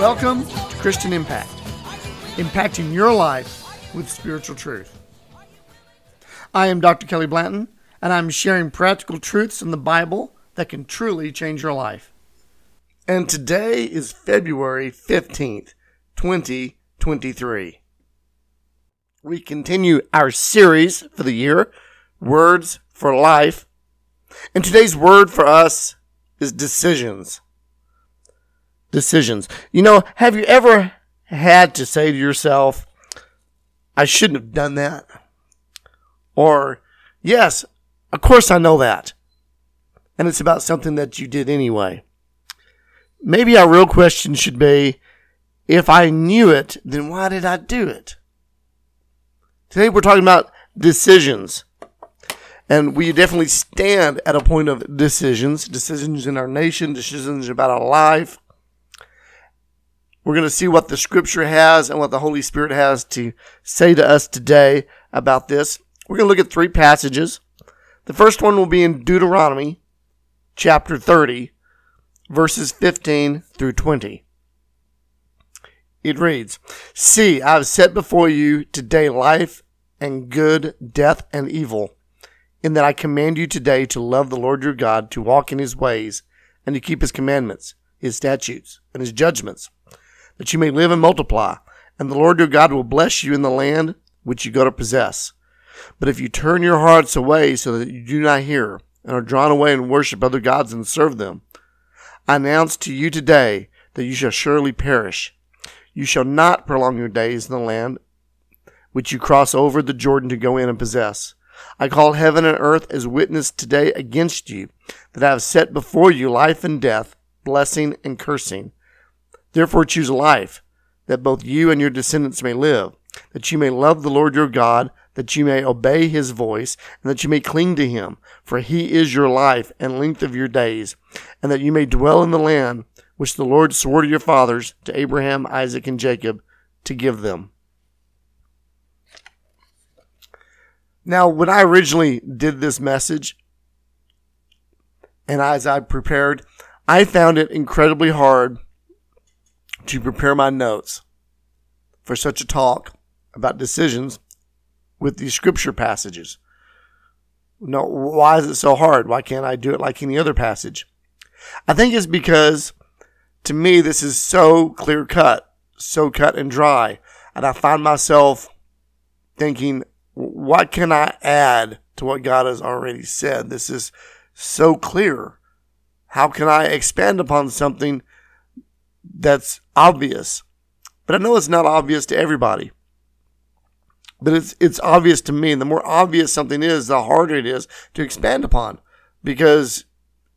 Welcome to Christian Impact, impacting your life with spiritual truth. I am Dr. Kelly Blanton, and I'm sharing practical truths in the Bible that can truly change your life. And today is February 15th, 2023. We continue our series for the year, Words for Life. And today's word for us is decisions decisions. You know, have you ever had to say to yourself, I shouldn't have done that? Or, yes, of course I know that. And it's about something that you did anyway. Maybe our real question should be, if I knew it, then why did I do it? Today we're talking about decisions. And we definitely stand at a point of decisions, decisions in our nation, decisions about our life, we're going to see what the scripture has and what the Holy Spirit has to say to us today about this. We're going to look at three passages. The first one will be in Deuteronomy chapter 30, verses 15 through 20. It reads, See, I have set before you today life and good, death and evil, in that I command you today to love the Lord your God, to walk in his ways, and to keep his commandments, his statutes, and his judgments that you may live and multiply, and the Lord your God will bless you in the land which you go to possess. But if you turn your hearts away so that you do not hear, and are drawn away and worship other gods and serve them, I announce to you today that you shall surely perish. You shall not prolong your days in the land which you cross over the Jordan to go in and possess. I call heaven and earth as witness today against you, that I have set before you life and death, blessing and cursing. Therefore choose life, that both you and your descendants may live, that you may love the Lord your God, that you may obey his voice, and that you may cling to him, for he is your life and length of your days, and that you may dwell in the land which the Lord swore to your fathers, to Abraham, Isaac, and Jacob, to give them. Now, when I originally did this message, and as I prepared, I found it incredibly hard to prepare my notes for such a talk about decisions with these scripture passages. No, why is it so hard? Why can't I do it like any other passage? I think it's because to me this is so clear cut, so cut and dry, and I find myself thinking, what can I add to what God has already said? This is so clear. How can I expand upon something that's obvious. But I know it's not obvious to everybody. But it's it's obvious to me. And the more obvious something is, the harder it is to expand upon because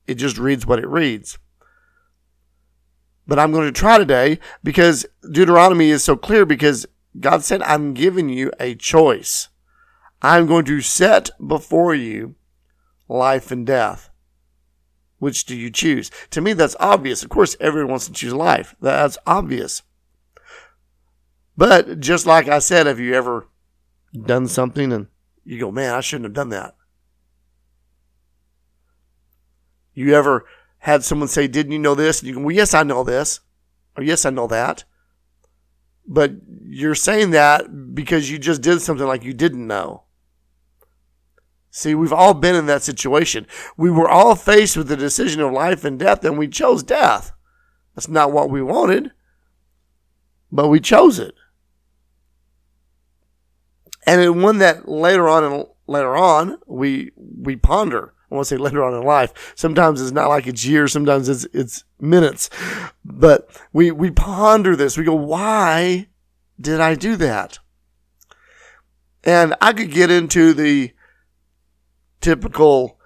it just reads what it reads. But I'm going to try today because Deuteronomy is so clear because God said, I'm giving you a choice. I'm going to set before you life and death. Which do you choose? To me, that's obvious. Of course, everyone wants to choose life. That's obvious. But just like I said, have you ever done something and you go, man, I shouldn't have done that? You ever had someone say, didn't you know this? And you go, well, yes, I know this. Or yes, I know that. But you're saying that because you just did something like you didn't know. See, we've all been in that situation. We were all faced with the decision of life and death, and we chose death. That's not what we wanted, but we chose it. And it one that later on and later on we we ponder. I want to say later on in life. Sometimes it's not like it's years, sometimes it's it's minutes. But we we ponder this. We go, why did I do that? And I could get into the typical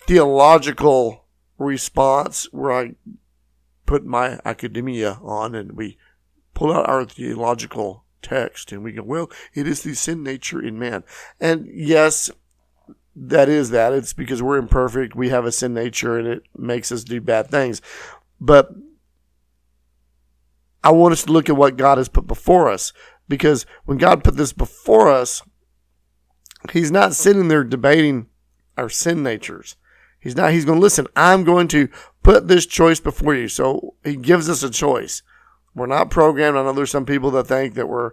theological response where I put my academia on and we pull out our theological text and we go, well, it is the sin nature in man. And yes, that is that. It's because we're imperfect. We have a sin nature and it makes us do bad things. But I want us to look at what God has put before us because when God put this before us, He's not sitting there debating our sin natures. He's not, He's going to listen. I'm going to put this choice before you. So He gives us a choice. We're not programmed. I know there's some people that think that we're,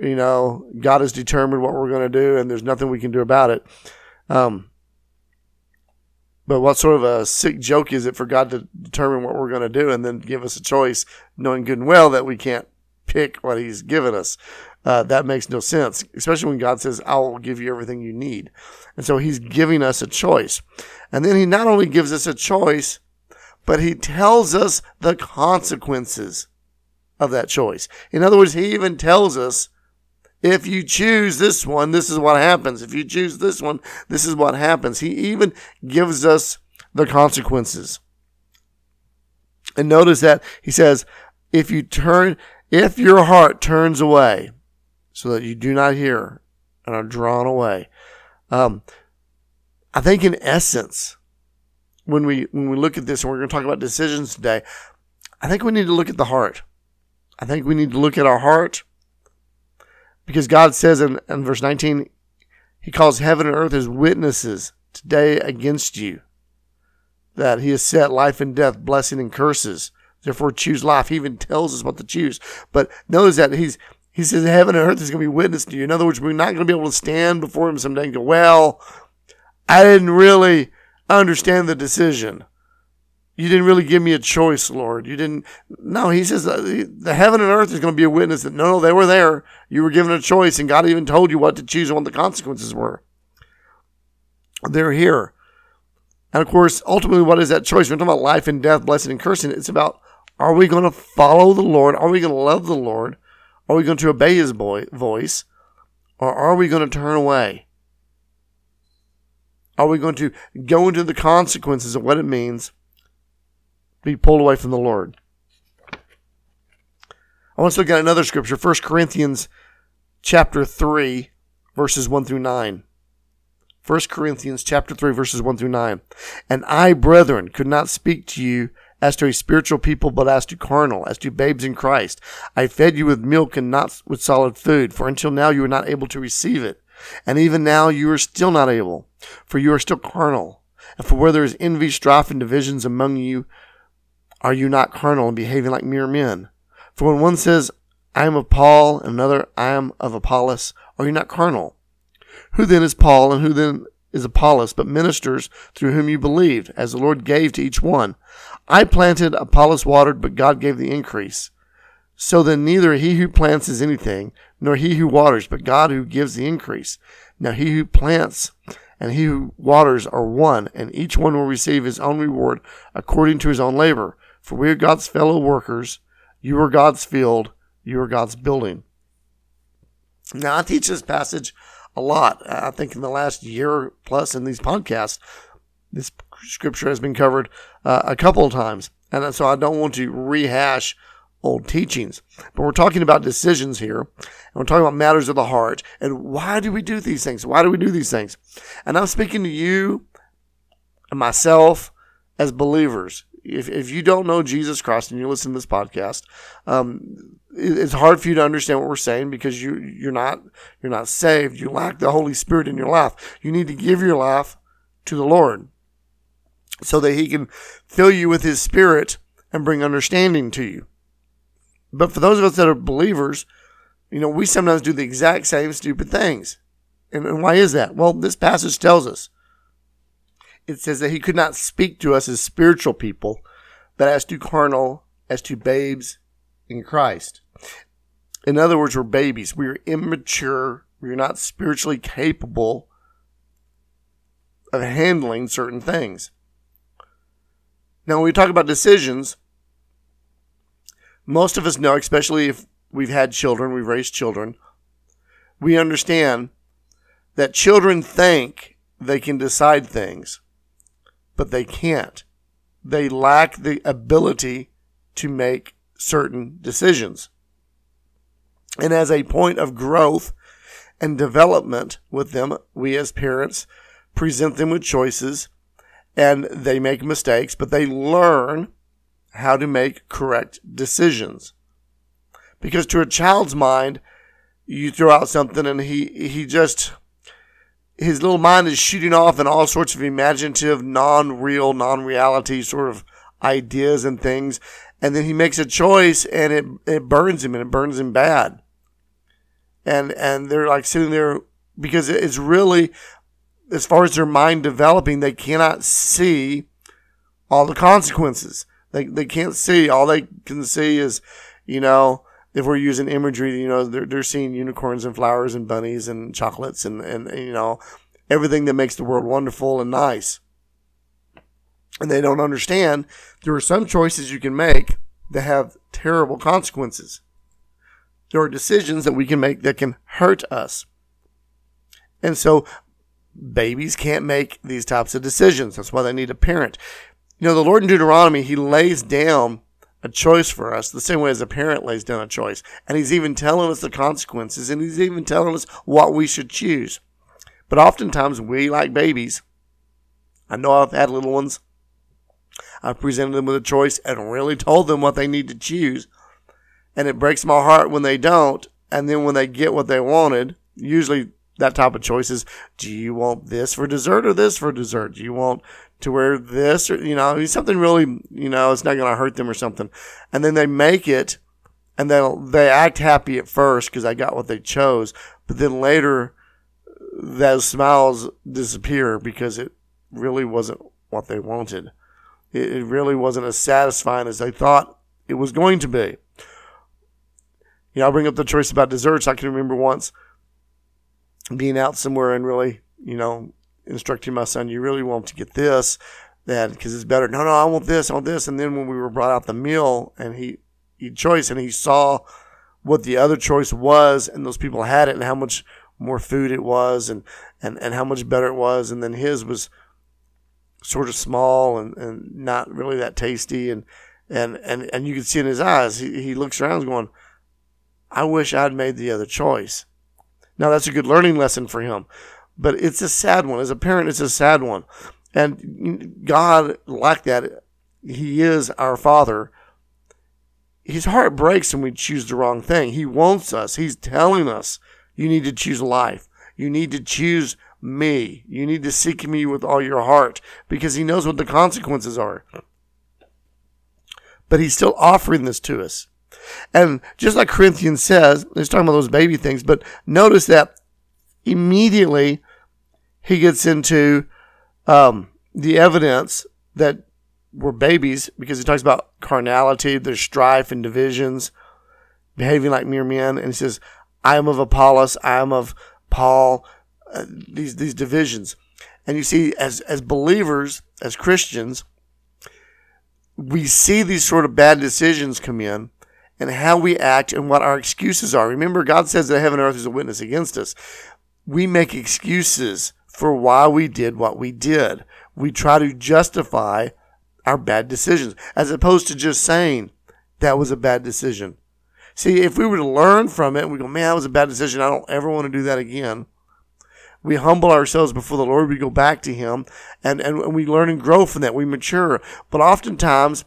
you know, God has determined what we're going to do and there's nothing we can do about it. Um, but what sort of a sick joke is it for God to determine what we're going to do and then give us a choice, knowing good and well that we can't pick what He's given us? Uh, that makes no sense, especially when God says, I will give you everything you need. And so He's giving us a choice. And then He not only gives us a choice, but He tells us the consequences of that choice. In other words, He even tells us if you choose this one, this is what happens. If you choose this one, this is what happens. He even gives us the consequences. And notice that he says, if you turn, if your heart turns away so that you do not hear and are drawn away. Um, I think in essence, when we, when we look at this and we're going to talk about decisions today, I think we need to look at the heart. I think we need to look at our heart because God says in, in verse 19, He calls heaven and earth as witnesses today against you, that He has set life and death, blessing and curses. Therefore, choose life. He even tells us what to choose. But notice that He's He says heaven and earth is going to be witness to you. In other words, we're not going to be able to stand before Him someday and go, "Well, I didn't really understand the decision." You didn't really give me a choice, Lord. You didn't. No, he says the heaven and earth is going to be a witness that no, no, they were there. You were given a choice, and God even told you what to choose and what the consequences were. They're here. And of course, ultimately, what is that choice? We're talking about life and death, blessing and cursing. It's about are we going to follow the Lord? Are we going to love the Lord? Are we going to obey his voice? Or are we going to turn away? Are we going to go into the consequences of what it means to be pulled away from the Lord. I want to look at another scripture, 1 Corinthians chapter 3, verses 1 through 9. 1 Corinthians chapter 3, verses 1 through 9. And I, brethren, could not speak to you as to a spiritual people, but as to carnal, as to babes in Christ. I fed you with milk and not with solid food, for until now you were not able to receive it. And even now you are still not able, for you are still carnal. And for where there is envy, strife, and divisions among you, are you not carnal and behaving like mere men? For when one says, I am of Paul, and another, I am of Apollos, are you not carnal? Who then is Paul, and who then is Apollos, but ministers through whom you believed, as the Lord gave to each one? I planted, Apollos watered, but God gave the increase. So then neither he who plants is anything, nor he who waters, but God who gives the increase. Now he who plants and he who waters are one, and each one will receive his own reward according to his own labor. For we are God's fellow workers. You are God's field. You are God's building. Now, I teach this passage a lot. I think in the last year plus in these podcasts, this scripture has been covered uh, a couple of times. And so I don't want to rehash old teachings. But we're talking about decisions here, and we're talking about matters of the heart. And why do we do these things? Why do we do these things? And I'm speaking to you and myself as believers if, if you don't know Jesus Christ and you listen to this podcast, um, it's hard for you to understand what we're saying because you you're not you're not saved. You lack the Holy Spirit in your life. You need to give your life to the Lord so that He can fill you with His Spirit and bring understanding to you. But for those of us that are believers, you know, we sometimes do the exact same stupid things. And, and why is that? Well, this passage tells us it says that he could not speak to us as spiritual people, but as to carnal, as to babes in Christ. In other words, we're babies. We are immature. We are not spiritually capable of handling certain things. Now, when we talk about decisions, most of us know, especially if we've had children, we've raised children, we understand that children think they can decide things but they can't. they lack the ability to make certain decisions. And as a point of growth and development with them, we as parents present them with choices and they make mistakes, but they learn how to make correct decisions. Because to a child's mind, you throw out something and he, he just, his little mind is shooting off in all sorts of imaginative, non-real, non-reality sort of ideas and things. And then he makes a choice and it, it burns him and it burns him bad. And, and they're like sitting there because it's really, as far as their mind developing, they cannot see all the consequences. They, they can't see. All they can see is, you know, if we're using imagery, you know, they're, they're seeing unicorns and flowers and bunnies and chocolates and, and, and, you know, everything that makes the world wonderful and nice. And they don't understand there are some choices you can make that have terrible consequences. There are decisions that we can make that can hurt us. And so babies can't make these types of decisions. That's why they need a parent. You know, the Lord in Deuteronomy, He lays down a choice for us the same way as a parent lays down a choice. And He's even telling us the consequences and He's even telling us what we should choose. But oftentimes we, like babies, I know I've had little ones, I've presented them with a choice and really told them what they need to choose. And it breaks my heart when they don't. And then when they get what they wanted, usually that type of choice is do you want this for dessert or this for dessert? Do you want to wear this or, you know, something really, you know, it's not going to hurt them or something. And then they make it and then they act happy at first because I got what they chose. But then later, those smiles disappear because it really wasn't what they wanted. It really wasn't as satisfying as they thought it was going to be. You know, I bring up the choice about desserts. I can remember once being out somewhere and really, you know, instructing my son, you really want to get this, that because it's better. No, no, I want this, I want this. And then when we were brought out the meal and he he choice and he saw what the other choice was and those people had it and how much more food it was and, and, and how much better it was. And then his was sort of small and, and not really that tasty. And, and, and, and you can see in his eyes, he, he looks around going, I wish I'd made the other choice. Now that's a good learning lesson for him, but it's a sad one. As a parent, it's a sad one. And God, like that, He is our Father. His heart breaks when we choose the wrong thing. He wants us. He's telling us, you need to choose life. You need to choose me. You need to seek me with all your heart because He knows what the consequences are. But He's still offering this to us. And just like Corinthians says, he's talking about those baby things, but notice that immediately he gets into um, the evidence that we're babies because he talks about carnality, there's strife and divisions, behaving like mere men. And he says, I am of Apollos, I am of Paul, uh, these, these divisions. And you see, as, as believers, as Christians, we see these sort of bad decisions come in and how we act and what our excuses are. Remember, God says that heaven and earth is a witness against us. We make excuses for why we did what we did. We try to justify our bad decisions as opposed to just saying that was a bad decision. See, if we were to learn from it, we go, man, that was a bad decision. I don't ever want to do that again. We humble ourselves before the Lord. We go back to Him and, and we learn and grow from that. We mature. But oftentimes,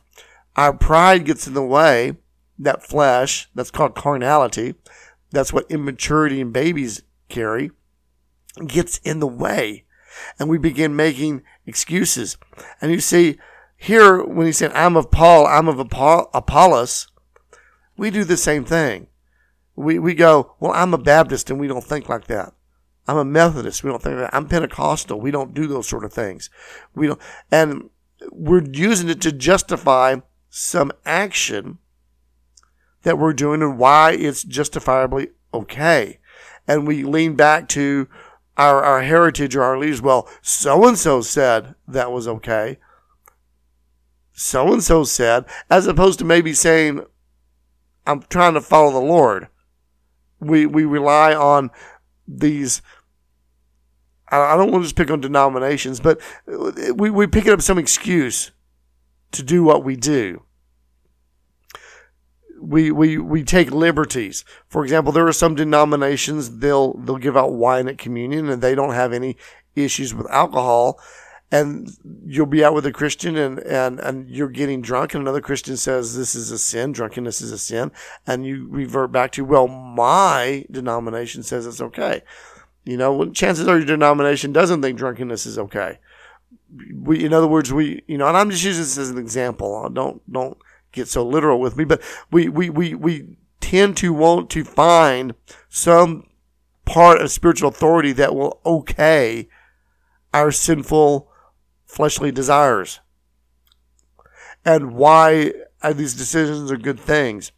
our pride gets in the way that flesh, that's called carnality, that's what immaturity in babies carry, gets in the way. And we begin making excuses. And you see, here, when he said, I'm of Paul, I'm of Apollos, we do the same thing. We, we go, well, I'm a Baptist and we don't think like that. I'm a Methodist. We don't think that. I'm Pentecostal. We don't do those sort of things. We don't, and we're using it to justify some action that we're doing and why it's justifiably okay. And we lean back to our, our heritage or our leaders. Well, so and so said that was okay. So and so said, as opposed to maybe saying, I'm trying to follow the Lord. We, we rely on these I don't want to just pick on denominations, but we, we pick up some excuse to do what we do. We, we, we take liberties. For example, there are some denominations they'll they'll give out wine at communion and they don't have any issues with alcohol and you'll be out with a Christian and, and, and you're getting drunk and another Christian says this is a sin, drunkenness is a sin, and you revert back to, well, my denomination says it's okay. You know, chances are your denomination doesn't think drunkenness is okay. We, in other words, we, you know, and I'm just using this as an example. Don't, don't get so literal with me, but we, we, we, we tend to want to find some part of spiritual authority that will okay our sinful fleshly desires and why are these decisions are good things.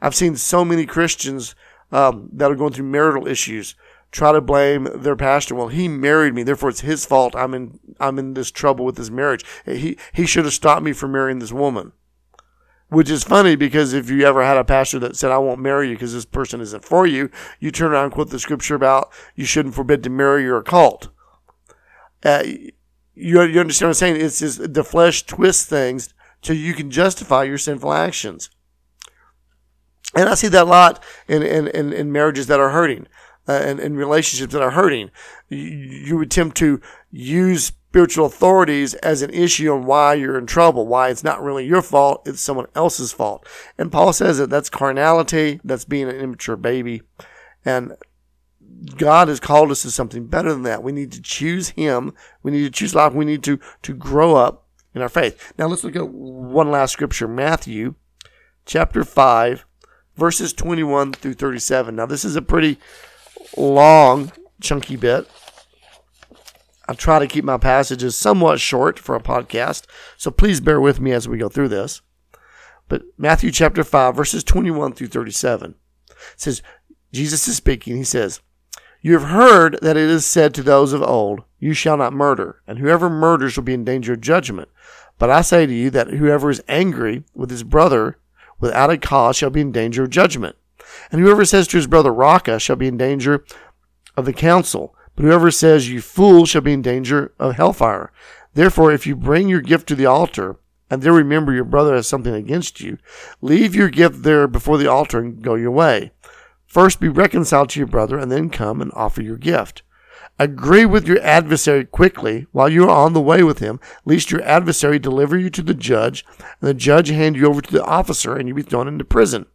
I've seen so many Christians um, that are going through marital issues try to blame their pastor. Well, he married me, therefore it's his fault. I'm in I'm in this trouble with this marriage. He he should have stopped me from marrying this woman. Which is funny because if you ever had a pastor that said, I won't marry you because this person isn't for you, you turn around and quote the scripture about you shouldn't forbid to marry your cult. Uh, you, you understand what I'm saying? It's just the flesh twists things so you can justify your sinful actions. And I see that a lot in, in, in, in marriages that are hurting uh, and in relationships that are hurting. You, you attempt to use spiritual authorities as an issue on why you're in trouble, why it's not really your fault, it's someone else's fault. And Paul says that that's carnality, that's being an immature baby. And God has called us to something better than that. We need to choose Him. We need to choose life. We need to, to grow up in our faith. Now let's look at one last scripture. Matthew chapter 5, verses 21 through 37. Now this is a pretty long, chunky bit. I try to keep my passages somewhat short for a podcast, so please bear with me as we go through this. But Matthew chapter 5, verses 21 through 37 says, Jesus is speaking. He says, you have heard that it is said to those of old, You shall not murder, and whoever murders will be in danger of judgment. But I say to you that whoever is angry with his brother without a cause shall be in danger of judgment. And whoever says to his brother, Raca, shall be in danger of the council. But whoever says, You fool, shall be in danger of hellfire. Therefore, if you bring your gift to the altar, and there remember your brother has something against you, leave your gift there before the altar and go your way. First be reconciled to your brother, and then come and offer your gift. Agree with your adversary quickly while you are on the way with him, lest your adversary deliver you to the judge, and the judge hand you over to the officer, and you be thrown into prison.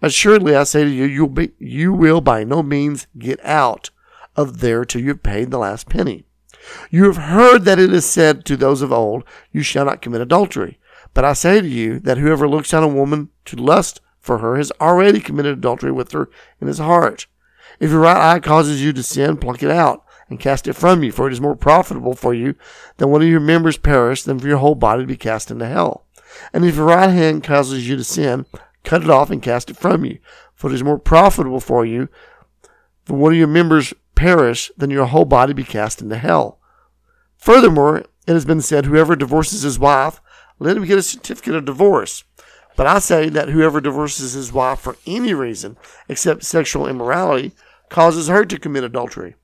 Assuredly, I say to you, you'll be, you will by no means get out of there till you have paid the last penny. You have heard that it is said to those of old, You shall not commit adultery. But I say to you that whoever looks on a woman to lust for her has already committed adultery with her in his heart. If your right eye causes you to sin, pluck it out and cast it from you, for it is more profitable for you that one of your members perish than for your whole body to be cast into hell. And if your right hand causes you to sin, cut it off and cast it from you, for it is more profitable for you for one of your members perish then your whole body be cast into hell. Furthermore, it has been said, whoever divorces his wife, let him get a certificate of divorce. But I say that whoever divorces his wife for any reason except sexual immorality causes her to commit adultery.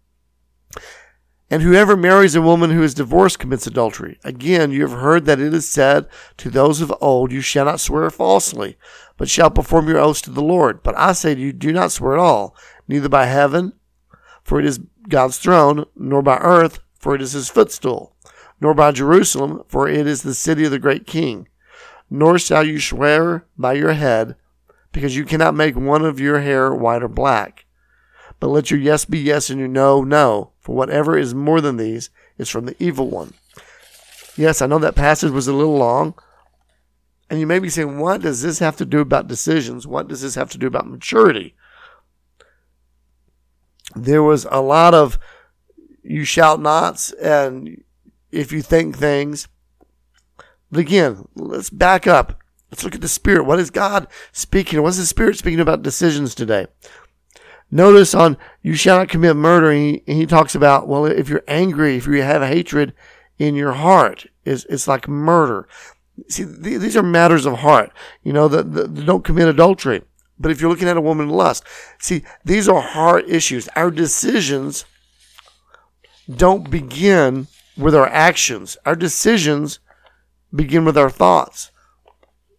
And whoever marries a woman who is divorced commits adultery. Again, you have heard that it is said to those of old, You shall not swear falsely, but shall perform your oaths to the Lord. But I say to you, do not swear at all, neither by heaven, for it is God's throne, nor by earth, for it is his footstool, nor by Jerusalem, for it is the city of the great king nor shall you swear by your head, because you cannot make one of your hair white or black. But let your yes be yes and your no, no, for whatever is more than these is from the evil one. Yes, I know that passage was a little long. And you may be saying, what does this have to do about decisions? What does this have to do about maturity? There was a lot of you shout nots, and if you think things, but again, let's back up. Let's look at the Spirit. What is God speaking? What is the Spirit speaking about decisions today? Notice on you shall not commit murder. He, he talks about, well, if you're angry, if you have hatred in your heart, it's, it's like murder. See, these are matters of heart. You know, the, the, the don't commit adultery. But if you're looking at a woman in lust, see, these are hard issues. Our decisions don't begin with our actions. Our decisions begin with our thoughts.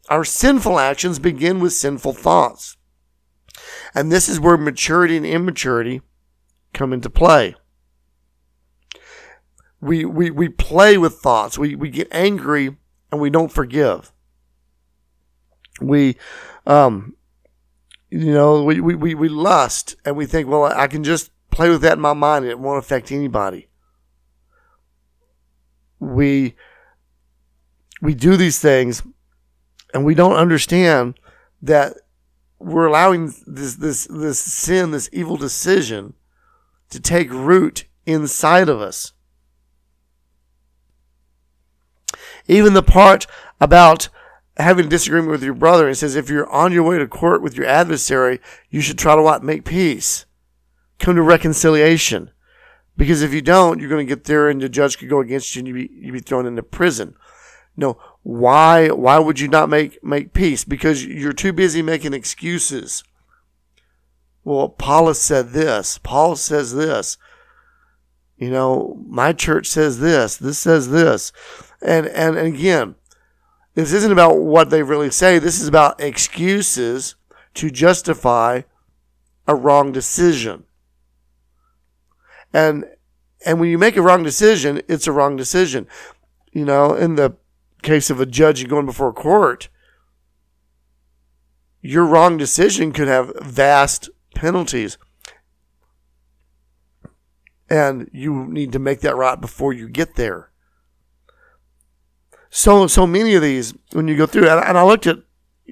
Our sinful actions begin with sinful thoughts. And this is where maturity and immaturity come into play. We, we, we play with thoughts. We, we get angry and we don't forgive. We, um, you know, we, we, we, lust and we think, well, I can just play with that in my mind and it won't affect anybody. We, we do these things and we don't understand that we're allowing this, this, this sin, this evil decision to take root inside of us. Even the part about having a disagreement with your brother, it says if you're on your way to court with your adversary, you should try to what? Make peace. Come to reconciliation. Because if you don't, you're going to get there and the judge could go against you and you'd be, you'd be thrown into prison. No, why, why would you not make, make peace? Because you're too busy making excuses. Well, Paul said this. Paul says this. You know, my church says this. This says this. And, and, and again, this isn't about what they really say. This is about excuses to justify a wrong decision. And, and when you make a wrong decision, it's a wrong decision. You know, in the case of a judge going before court, your wrong decision could have vast penalties. And you need to make that right before you get there. So, so many of these, when you go through, and, and I looked at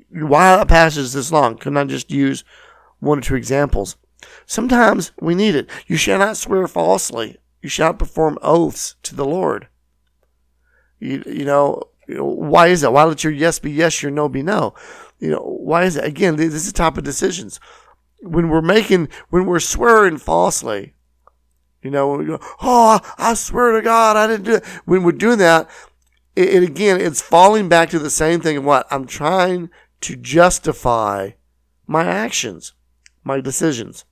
why a passage is this long, couldn't I just use one or two examples? Sometimes we need it. You shall not swear falsely. You shall not perform oaths to the Lord. You, you know, why is that? Why let your yes be yes, your no be no? You know, why is it? Again, this is the type of decisions. When we're making, when we're swearing falsely, you know, when we go, oh, I swear to God, I didn't do it. When we're doing that, it, it again, it's falling back to the same thing of what I'm trying to justify my actions, my decisions.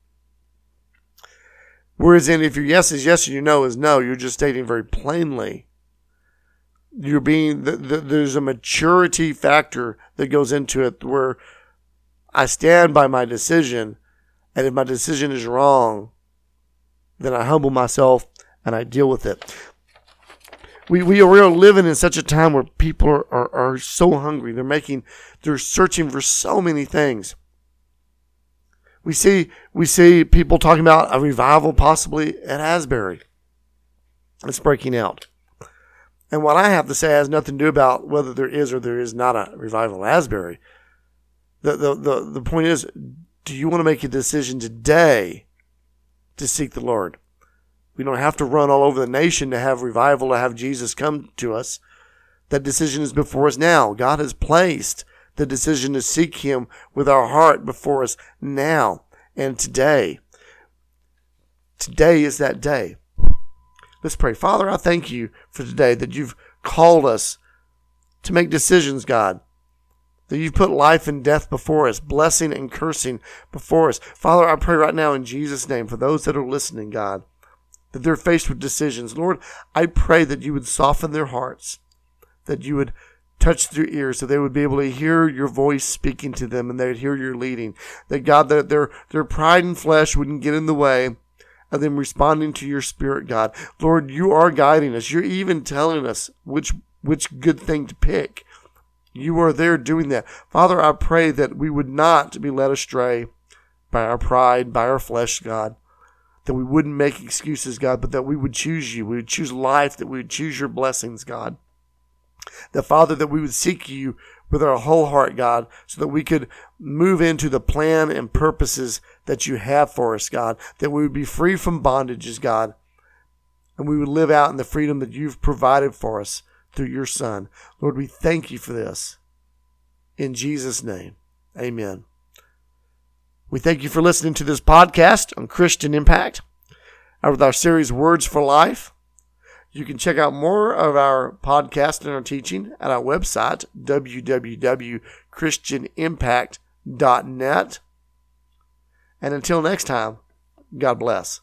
Whereas in if your yes is yes and your no is no, you're just stating very plainly. You're being the, the, there's a maturity factor that goes into it where I stand by my decision, and if my decision is wrong, then I humble myself and I deal with it. We, we are living in such a time where people are, are, are so hungry. They're making, they're searching for so many things. We see, we see people talking about a revival possibly at Asbury. It's breaking out. And what I have to say has nothing to do about whether there is or there is not a revival at Asbury. The, the, the, the point is, do you want to make a decision today to seek the Lord? We don't have to run all over the nation to have revival, to have Jesus come to us. That decision is before us now. God has placed the decision to seek Him with our heart before us now and today. Today is that day. Let's pray. Father, I thank you for today that you've called us to make decisions, God. That you've put life and death before us, blessing and cursing before us. Father, I pray right now in Jesus' name for those that are listening, God, that they're faced with decisions. Lord, I pray that you would soften their hearts, that you would touch their ears, that they would be able to hear your voice speaking to them and they would hear your leading. That God, that their, their pride and flesh wouldn't get in the way of them responding to your spirit, God. Lord, you are guiding us. You're even telling us which, which good thing to pick. You are there doing that. Father, I pray that we would not be led astray by our pride, by our flesh, God. That we wouldn't make excuses, God, but that we would choose you. We would choose life, that we would choose your blessings, God. That, Father, that we would seek you with our whole heart, God, so that we could move into the plan and purposes that you have for us, God. That we would be free from bondages, God. And we would live out in the freedom that you've provided for us through your Son. Lord, we thank you for this. In Jesus' name, amen. We thank you for listening to this podcast on Christian Impact uh, with our series Words for Life. You can check out more of our podcast and our teaching at our website, www.christianimpact.net. And until next time, God bless.